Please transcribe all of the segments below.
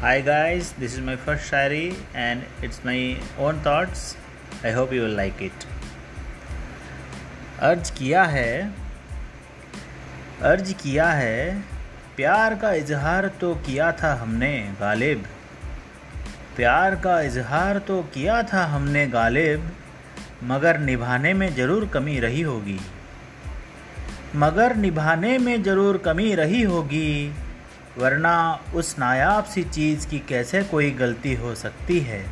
Hi guys, this is my first Shayari it's my own thoughts. I hope you will like it. अर्ज़ किया है अर्ज़ किया है प्यार का इजहार तो किया था हमने गालिब प्यार का इजहार तो किया था हमने गालिब मगर निभाने में ज़रूर कमी रही होगी मगर निभाने में ज़रूर कमी रही होगी वरना उस नायाब सी चीज़ की कैसे कोई गलती हो सकती है?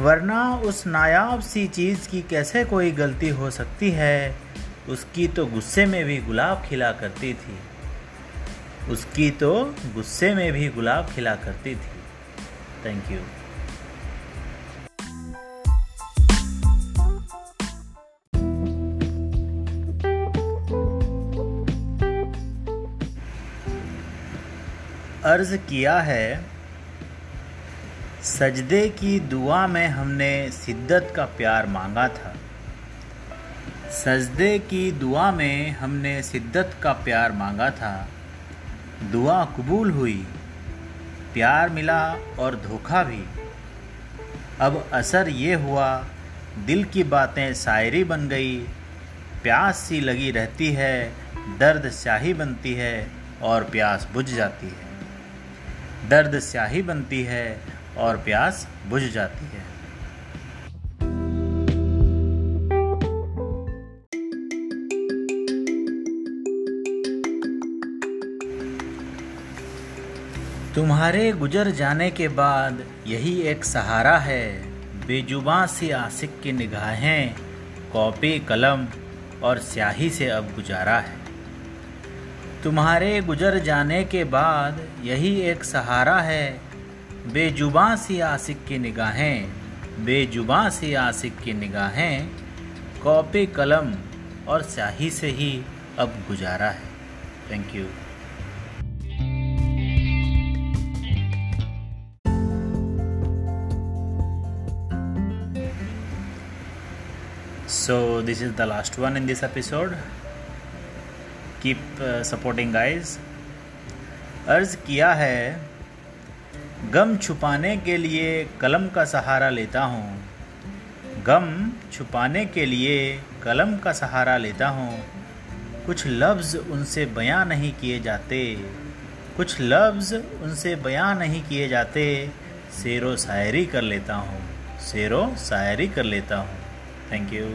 वरना उस नायाब सी चीज़ की कैसे कोई गलती हो सकती है? उसकी तो गुस्से में भी गुलाब खिला करती थी। उसकी तो गुस्से में भी गुलाब खिला करती थी। थैंक यू अर्ज़ किया है, सजदे की दुआ में हमने शिद्दत का प्यार मांगा था। सजदे की दुआ में हमने शिद्दत का प्यार मांगा था। दुआ कबूल हुई, प्यार मिला और धोखा भी। अब असर ये हुआ, दिल की बातें शायरी बन गई, प्यास सी लगी रहती है, दर्द स्याही बनती है और प्यास बुझ जाती है। दर्द स्याही बनती है और प्यास बुझ जाती है। तुम्हारे गुजर जाने के बाद यही एक सहारा है। बेजुबा सी आसिक की निगाहें, कॉपी, कलम और स्याही से अब गुजारा है। तुम्हारे गुजर जाने के बाद यही एक सहारा है। बेजुबां सी आसिक की निगाहें, बेजुबां सी आसिक की निगाहें, कॉपी कलम और स्याही से ही अब गुजारा है। Thank you so, this is the last one in this episode. Keep supporting guys अर्ज़ किया है, गम छुपाने के लिए कलम का सहारा लेता हूँ। गम छुपाने के लिए कलम का सहारा लेता हूँ। कुछ लफ्ज़ उनसे बयां नहीं किए जाते। कुछ लफ्ज़ उनसे बयां नहीं किए जाते। शेरो शायरी कर लेता हूँ। शेरो शायरी कर लेता हूँ। Thank you